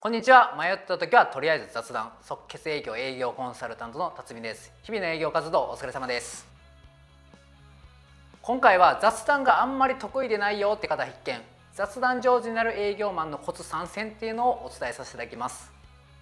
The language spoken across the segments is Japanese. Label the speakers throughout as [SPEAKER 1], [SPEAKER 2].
[SPEAKER 1] こんにちは。迷った時はとりあえず雑談。即決営業営業コンサルタントの辰巳です。日々の営業活動お疲れ様です。今回は雑談があんまり得意でないよって方必見。雑談上手になる営業マンのコツ参戦っていうのをお伝えさせていただきます。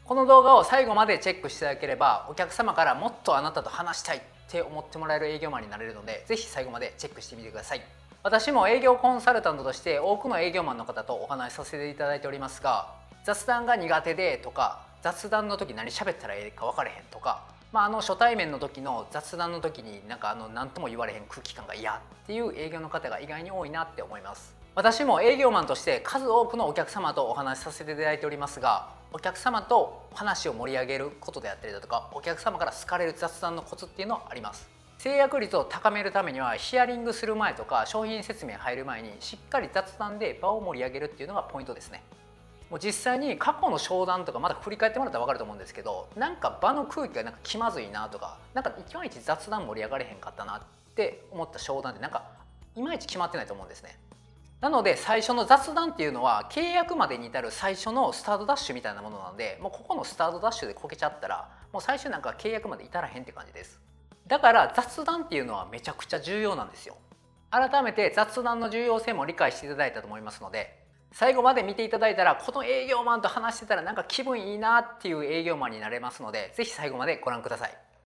[SPEAKER 1] この動画を最後までチェックしていただければお客様からもっとあなたと話したいって思ってもらえる営業マンになれるのでぜひ最後までチェックしてみてください。私も営業コンサルタントとして多くの営業マンの方とお話しさせていただいておりますが雑談が苦手でとか雑談の時何喋ったらええか分かれへんとか、まあ、あの初対面の時の雑談の時になんかあの何とも言われへん空気感が嫌っていう営業の方が意外に多いなって思います。私も営業マンとして数多くのお客様とお話しさせていただいておりますがお客様と話を盛り上げることであったりだとかお客様から好かれる雑談のコツっていうのはあります。制約率を高めるためにはヒアリングする前とか商品説明入る前にしっかり雑談で場を盛り上げるっていうのがポイントですね。もう実際に過去の商談とかまだ振り返ってもらったら分かると思うんですけどなんか場の空気がなんか気まずいなとかなんかいまいち雑談盛り上がれへんかったなって思った商談ってなんかいまいち決まってないと思うんですね。なので最初の雑談っていうのは契約までに至る最初のスタートダッシュみたいなものなのでもうここのスタートダッシュでこけちゃったらもう最初なんか契約まで至らへんって感じですだから雑談っていうのはめちゃくちゃ重要なんですよ改めて雑談の重要性も理解していただいたと思いますので最後まで見ていただいたらこの営業マンと話してたらなんか気分いいなっていう営業マンになれますのでぜひ最後までご覧ください。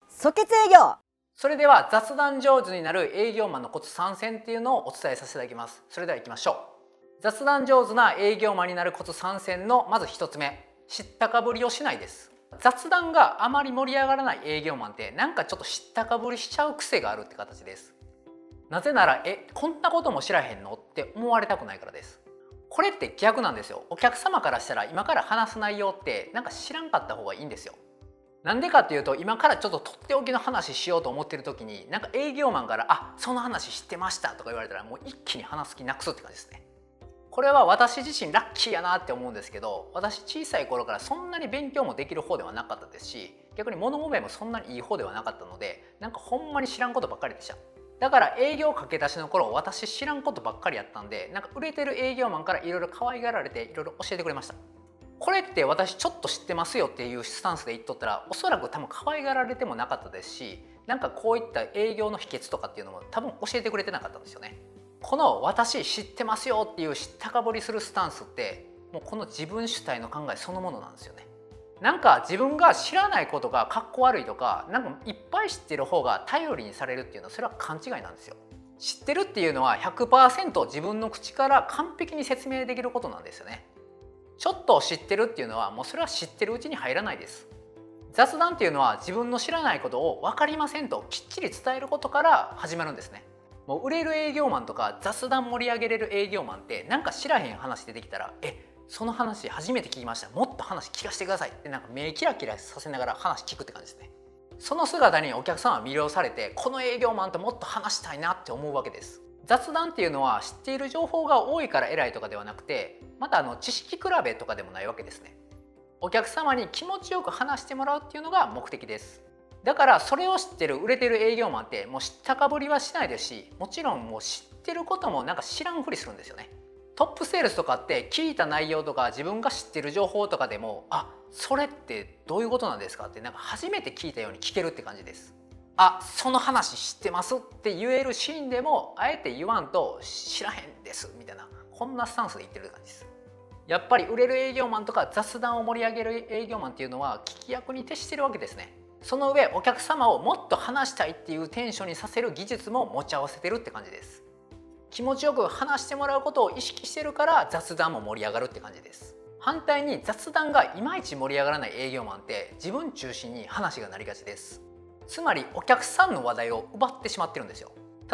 [SPEAKER 2] 即決営業。
[SPEAKER 1] それでは雑談上手になる営業マンのコツ参戦っていうのをお伝えさせていただきます。それでは行きましょう。雑談上手な営業マンになるコツ参戦のまず一つ目。知ったかぶりをしないです。雑談があまり盛り上がらない営業マンってなんかちょっと知ったかぶりしちゃう癖があるって形です。なぜならえこんなことも知らへんのって思われたくないからですこれって逆なんですよ。お客様からしたら今から話す内容ってなんか知らんかった方がいいんですよ。なんでかっていうと今からちょっととっておきの話しようと思ってる時になんか営業マンから「あその話知ってました」とか言われたらもう一気に話す気なくすって感じですね。これは私自身ラッキーやなって思うんですけど私小さい頃からそんなに勉強もできる方ではなかったですし逆に物覚えもそんなにいい方ではなかったのでなんかほんまに知らんことばっかりでした。だから営業駆け出しの頃私知らんことばっかりやったんでなんか売れてる営業マンからいろいろ可愛がられていろいろ教えてくれました。これって私ちょっと知ってますよっていうスタンスで言っとったらおそらく多分可愛がられてもなかったですしなんかこういった営業の秘訣とかっていうのも多分教えてくれてなかったんですよね。この私知ってますよっていう知ったかぶりするスタンスってもうこの自分主体の考えそのものなんですよね。なんか自分が知らないことがかっこ悪いとかなんかいっぱい知ってる方が頼りにされるっていうのはそれは勘違いなんですよ。知ってるっていうのは100%自分の口から完璧に説明できることなんですよね。ちょっと知ってるっていうのはもうそれは知ってるうちに入らないです。雑談っていうのは自分の知らないことを分かりませんときっちり伝えることから始まるんですね。もう売れる営業マンとか雑談盛り上げれる営業マンってなんか知らへん話出てきたらえその話初めて聞きました。もっと話聞かせてくださいってなんか目キラキラさせながら話聞くって感じですね。その姿にお客さんは魅了されてこの営業マンともっと話したいなって思うわけです。雑談っていうのは知っている情報が多いから偉いとかではなくてまたあの知識比べとかでもないわけですね。お客様に気持ちよく話してもらうっていうのが目的です。だからそれを知ってる売れてる営業マンってもう知ったかぶりはしないですしもちろんもう知ってることもなんか知らんふりするんですよね。トップセールスとかって聞いた内容とか自分が知ってる情報とかでもあそれってどういうことなんですかってなんか初めて聞いたように聞けるって感じです。あその話知ってますって言えるシーンでもあえて言わんと知らへんですみたいなこんなスタンスで言ってる感じです。やっぱり売れる営業マンとか雑談を盛り上げる営業マンっていうのは聞き役に徹してるわけですね。その上お客様をもっと話したいっていうテンションにさせる技術も持ち合わせてるって感じです。気持ちよく話してもらうことを意識してるから雑談も盛り上がるって感じです。反対に雑談がいまいち盛り上がらない営業マンって自分中心に話がなりがちです。つまりお客さんの話題を奪ってしまってるんですよ。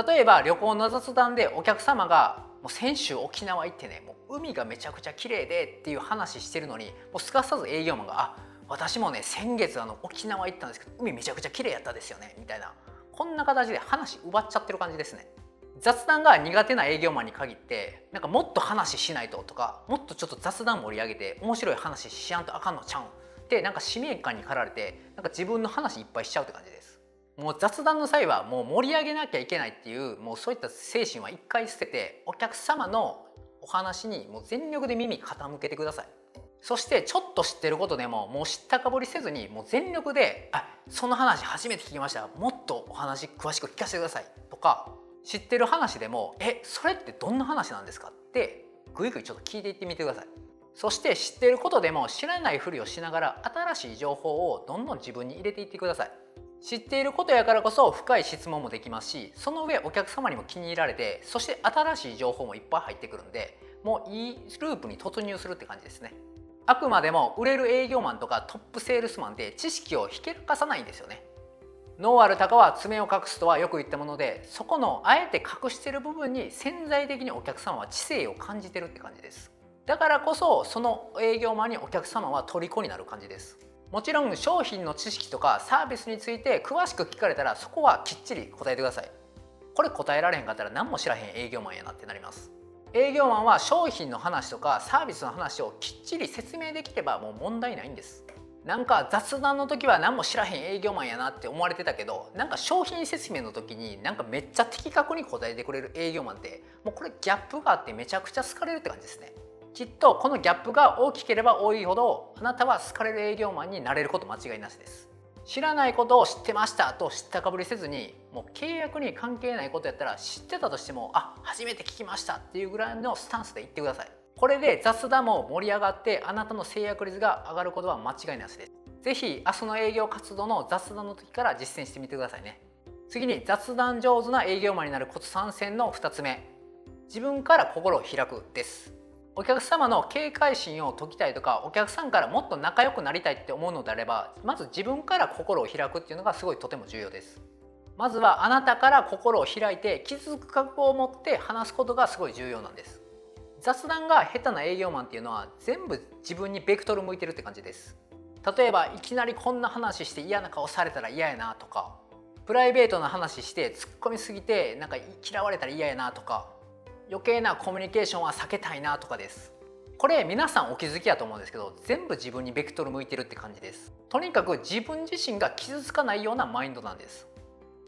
[SPEAKER 1] 例えば旅行の雑談でお客様がもう先週沖縄行ってねもう海がめちゃくちゃ綺麗でっていう話してるのにもうすかさず営業マンが「あ私もね先月あの沖縄行ったんですけど海めちゃくちゃ綺麗やったですよね」みたいな。こんな形で話奪っちゃってる感じですね。雑談が苦手な営業マンに限ってなんかもっと話しないととかもっとちょっと雑談盛り上げて面白い話しやんとあかんのちゃうんってなんか使命感に駆られてなんか自分の話いっぱいしちゃうって感じです。もう雑談の際はもう盛り上げなきゃいけないっていうもうそういった精神は一回捨ててお客様のお話にもう全力で耳傾けてください。そしてちょっと知ってることでももう知ったかぶりせずにもう全力で「あその話初めて聞きました。もっとお話詳しく聞かせてください」とか知ってる話でも「えそれってどんな話なんですか?」ってぐいぐいちょっと聞いていってみてください。そして知ってることでも知らないふりをしながら新しい情報をどんどん自分に入れていってください。知っていることやからこそ深い質問もできますしその上お客様にも気に入られてそして新しい情報もいっぱい入ってくるんでもういいループに突入するって感じですねあくまでも売れる営業マンとかトップセールスマンって知識をひけらかさないんですよねノーアルタカは爪を隠すとはよく言ったものでそこのあえて隠してる部分に潜在的にお客様は知性を感じてるって感じです。だからこそその営業マンにお客様は虜になる感じです。もちろん商品の知識とかサービスについて詳しく聞かれたらそこはきっちり答えてください。これ答えられへんかったら何も知らへん営業マンやなってなります。営業マンは商品の話とかサービスの話をきっちり説明できればもう問題ないんです。なんか雑談の時は何も知らへん営業マンやなって思われてたけどなんか商品説明の時になんかめっちゃ的確に答えてくれる営業マンってもうこれギャップがあってめちゃくちゃ好かれるって感じですね。きっとこのギャップが大きければ多いほどあなたは好かれる営業マンになれること間違いなしです。知らないことを知ってましたと知ったかぶりせずにもう契約に関係ないことやったら知ってたとしてもあ初めて聞きましたっていうぐらいのスタンスで言ってください。これで雑談も盛り上がってあなたの制約率が上がることは間違いなしです。是非明日の営業活動の雑談の時から実践してみてくださいね。次に雑談上手な営業マンになるコツ参戦の2つ目。自分から心を開くです。お客様の警戒心を解きたいとかお客さんからもっと仲良くなりたいって思うのであればまず自分から心を開くっていうのがすごいとても重要です。まずはあなたから心を開いて気づく覚悟を持って話すことがすごい重要なんです。雑談が下手な営業マンっていうのは全部自分にベクトル向いてるって感じです。例えばいきなりこんな話して嫌な顔されたら嫌やなとかプライベートな話して突っ込みすぎてなんか嫌われたら嫌やなとか余計なコミュニケーションは避けたいなとかです。これ皆さんお気づきやと思うんですけど全部自分にベクトル向いてるって感じです。とにかく自分自身が傷つかないようなマインドなんです。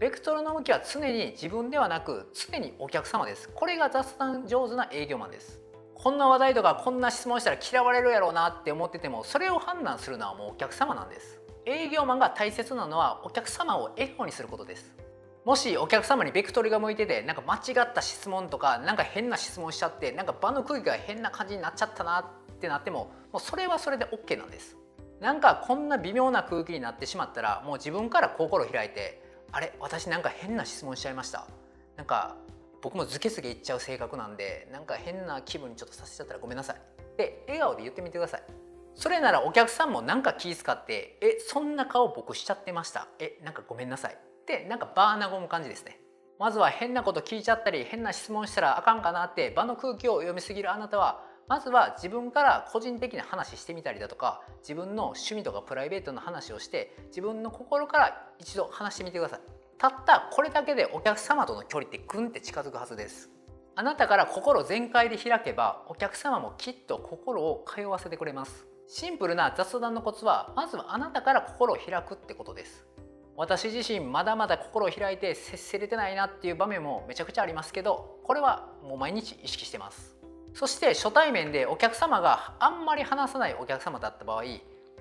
[SPEAKER 1] ベクトルの向きは常に自分ではなく常にお客様です。これが雑談上手な営業マンです。こんな話題とかこんな質問したら嫌われるやろうなって思っててもそれを判断するのはもうお客様なんです。営業マンが大切なのはお客様を笑顔にすることです。もしお客様にベクトルが向いててなんか間違った質問とかなんか変な質問しちゃってなんか場の空気が変な感じになっちゃったなってなってももうそれはそれで OK なんです。なんかこんな微妙な空気になってしまったらもう自分から心開いてあれ私なんか変な質問しちゃいました。なんか僕もズケズケ言っちゃう性格なんでなんか変な気分にちょっとさせちゃったらごめんなさい。で笑顔で言ってみてください。それならお客さんもなんか気遣って「えそんな顔僕しちゃってました。えなんかごめんなさい」ってなんかバー和む感じですね。まずは変なこと聞いちゃったり変な質問したらあかんかなって場の空気を読みすぎるあなたはまずは自分から個人的な話してみたりだとか自分の趣味とかプライベートの話をして自分の心から一度話してみてください。たったこれだけでお客様との距離ってグンって近づくはずです。あなたから心全開で開けばお客様もきっと心を通わせてくれます。シンプルな雑談のコツはまずはあなたから心を開くってことです。私自身まだまだ心を開いて接せれてないなっていう場面もめちゃくちゃありますけどこれはもう毎日意識してます。そして初対面でお客様があんまり話さないお客様だった場合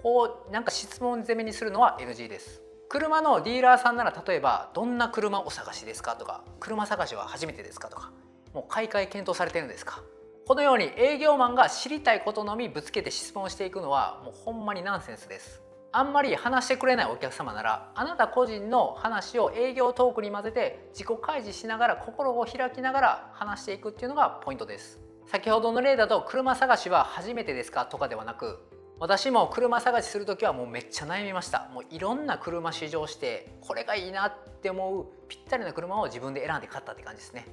[SPEAKER 1] こうなんか質問攻めにするのは NG です。車のディーラーさんなら例えばどんな車お探しですかとか車探しは初めてですかとかもう買い替え検討されてるんですか。このように営業マンが知りたいことのみぶつけて質問していくのはもうほんまにナンセンスです。あんまり話してくれないお客様ならあなた個人の話を営業トークに混ぜて自己開示しながら心を開きながら話していくっていうのがポイントです。先ほどの例だと車探しは初めてですかとかではなく私も車探しする時はもうめっちゃ悩みました。もういろんな車試乗してこれがいいなって思うぴったりな車を自分で選んで買ったって感じですね。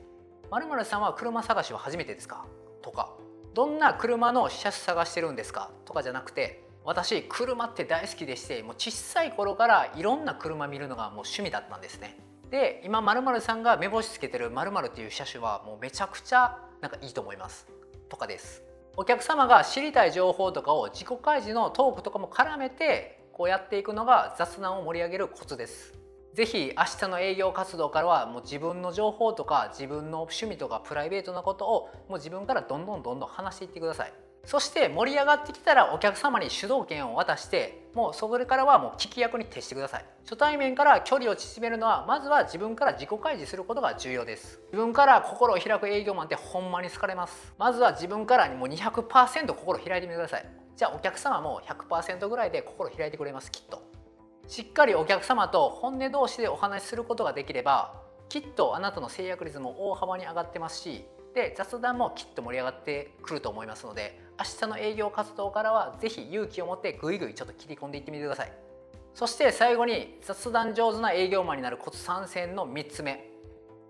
[SPEAKER 1] まるさんは車探しは初めてですか？とかどんな車の車種探してるんですか？とかじゃなくて私車って大好きでしてもう小さい頃からいろんな車見るのがもう趣味だったんですね。で今まるさんが目星つけてるまるっていう車種はもうめちゃくちゃなんかいいと思います。とかです。お客様が知りたい情報とかを自己開示のトークとかも絡めてこうやっていくのが雑談を盛り上げるコツです。ぜひ明日の営業活動からはもう自分の情報とか自分の趣味とかプライベートなことをもう自分からどんどんどんどん話していってください。そして盛り上がってきたらお客様に主導権を渡してもうそれからはもう聞き役に徹してください。初対面から距離を縮めるのはまずは自分から自己開示することが重要です。自分から心を開く営業マンってほんまに好かれます。まずは自分からもう200%心を開いてみてください。じゃあお客様も100%ぐらいで心開いてくれますきっと。しっかりお客様と本音同士でお話しすることができればきっとあなたの制約率も大幅に上がってますしで雑談もきっと盛り上がってくると思いますので明日の営業活動からは是非勇気を持ってぐいぐいちょっと切り込んでいってみてください。そして最後に雑談上手な営業マンになるコツ参戦の3つ目。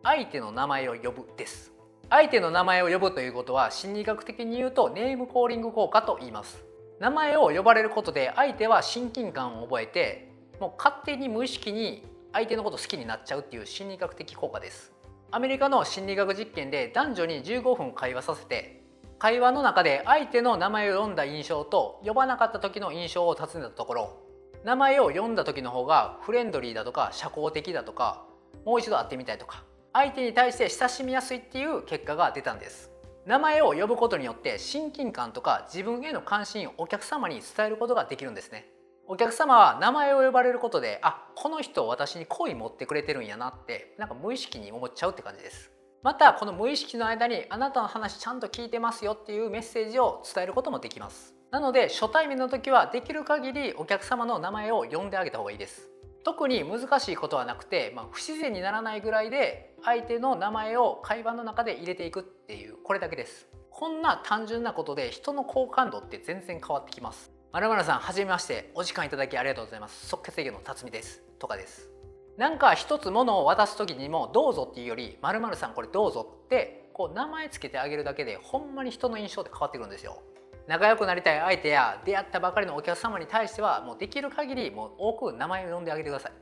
[SPEAKER 1] 相手の名前を呼ぶです。相手の名前を呼ぶということは心理学的に言うとネームコーリング効果と言います。名前を呼ばれることで相手は親近感を覚えてもう勝手に無意識に相手のこと好きになっちゃうっていう心理学的効果です。アメリカの心理学実験で男女に15分会話させて会話の中で相手の名前を読んだ印象と呼ばなかった時の印象を尋ねたところ名前を読んだ時の方がフレンドリーだとか社交的だとかもう一度会ってみたいとか相手に対して親しみやすいっていう結果が出たんです。名前を呼ぶことによって親近感とか自分への関心をお客様に伝えることができるんですね。お客様は名前を呼ばれることであこの人私に好意持ってくれてるんやなってなんか無意識に思っちゃうって感じです。またこの無意識の間にあなたの話ちゃんと聞いてますよっていうメッセージを伝えることもできます。なので初対面の時はできる限りお客様の名前を呼んであげた方がいいです。特に難しいことはなくて、まあ、不自然にならないぐらいで相手の名前を会話の中で入れていくっていうこれだけです。こんな単純なことで人の好感度って全然変わってきます。まるさんはじめまして。お時間いただきありがとうございます。即決営業の辰巳です。とかです。なんか一つものを渡す時にもどうぞっていうよりまるさんこれどうぞってこう名前つけてあげるだけでほんまに人の印象って変わってくるんですよ。仲良くなりたい相手や出会ったばかりのお客様に対してはもうできる限りもう多く名前を呼んであげてください。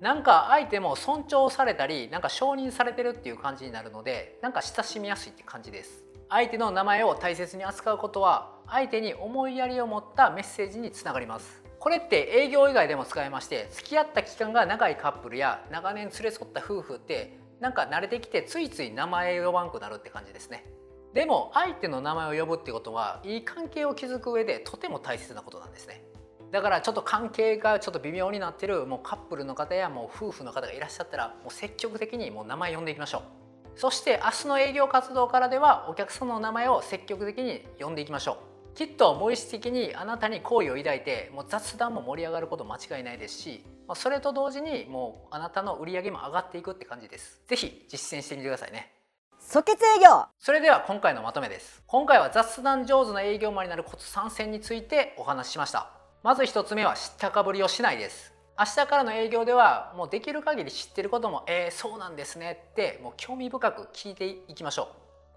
[SPEAKER 1] なんか相手も尊重されたりなんか承認されてるっていう感じになるのでなんか親しみやすいって感じです。相手の名前を大切に扱うことは相手に思いやりを持ったメッセージにつながります。これって営業以外でも使えまして付き合った期間が長いカップルや長年連れ添った夫婦ってなんか慣れてきてついつい名前呼ばんくなるって感じですね。でも相手の名前を呼ぶってことはいい関係を築く上でとても大切なことなんですね。だからちょっと関係がちょっと微妙になってるもうカップルの方やもう夫婦の方がいらっしゃったらもう積極的にもう名前呼んでいきましょう。そして明日の営業活動からではお客様の名前を積極的に呼んでいきましょう。きっと無意識的にあなたに好意を抱いてもう雑談も盛り上がること間違いないですしそれと同時にもうあなたの売り上げも上がっていくって感じです。是非実践してみてくださいね。
[SPEAKER 2] 即決営業。
[SPEAKER 1] それでは今回のまとめです。今回は雑談上手な営業マンになるコツ参戦についてお話ししました。まず1つ目は知ったかぶりをしないです。明日からの営業ではもうできる限り知ってることも「えー、そうなんですね」ってもう興味深く聞いていきましょう。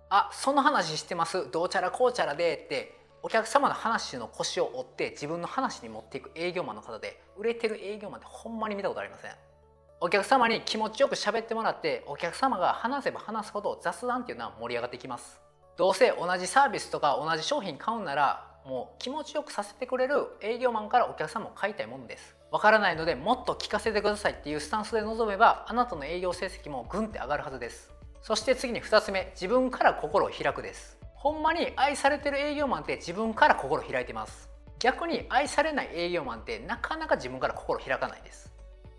[SPEAKER 1] あその話知ってます。どうちゃらこうちゃらでってお客様の話の腰を折って自分の話に持っていく営業マンの方で売れてる営業マンってほんまに見たことありません。お客様に気持ちよく喋ってもらってお客様が話せば話すほど雑談っていうのは盛り上がってきます。どうせ同じサービスとか同じ商品買うならもう気持ちよくさせてくれる営業マンからお客様を買いたいものです。わからないのでもっと聞かせてくださいっていうスタンスで臨めばあなたの営業成績もグンって上がるはずです。そして次に2つ目自分から心を開くです。ほんまに愛されてる営業マンって自分から心開いてます。逆に愛されない営業マンってなかなか自分から心開かないです。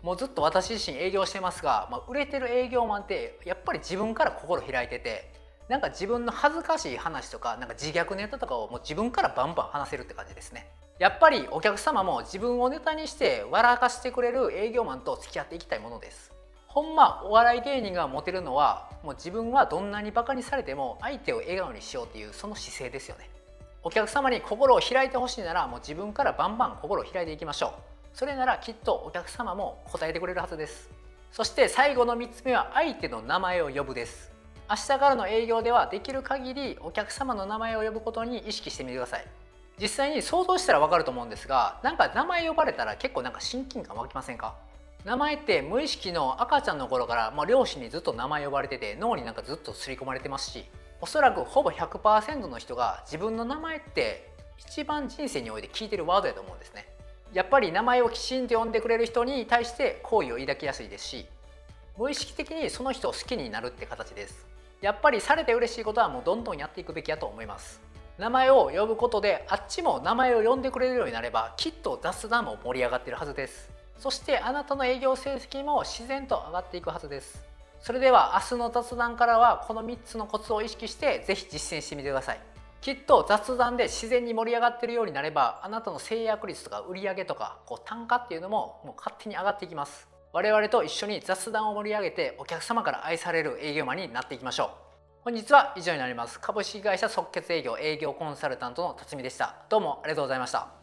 [SPEAKER 1] もうずっと私自身営業してますが、まあ、売れてる営業マンってやっぱり自分から心開いててなんか自分の恥ずかしい話とかなんか自虐ネタとかをもう自分からバンバン話せるって感じですね。やっぱりお客様も自分をネタにして笑かしてくれる営業マンと付き合っていきたいものです。ほんまお笑い芸人がモテるのはもう自分はどんなにバカにされても相手を笑顔にしようっていうその姿勢ですよね。お客様に心を開いてほしいならもう自分からバンバン心を開いていきましょう。それならきっとお客様も答えてくれるはずです。そして最後の3つ目は相手の名前を呼ぶです。明日からの営業ではできる限りお客様の名前を呼ぶことに意識してみてください。実際に想像したら分かると思うんですがなんか名前呼ばれたら結構なんか親近感湧きませんか？名前って無意識の赤ちゃんの頃から、まあ、両親にずっと名前呼ばれてて脳になんかずっと刷り込まれてますしおそらくほぼ100%の人が自分の名前って一番人生において聞いてるワードやと思うんですね。やっぱり名前をきちんと呼んでくれる人に対して好意を抱きやすいですし無意識的にその人を好きになるって形です。やっぱりされて嬉しいことはもうどんどんやっていくべきやと思います。名前を呼ぶことであっちも名前を呼んでくれるようになればきっと雑談も盛り上がってるはずです。そしてあなたの営業成績も自然と上がっていくはずです。それでは明日の雑談からはこの3つのコツを意識して是非実践してみてください。きっと雑談で自然に盛り上がってるようになればあなたの制約率とか売上とかこう単価っていうのももう勝手に上がっていきます。我々と一緒に雑談を盛り上げてお客様から愛される営業マンになっていきましょう。本日は以上になります。株式会社即決営業営業コンサルタントの辰巳でした。どうもありがとうございました。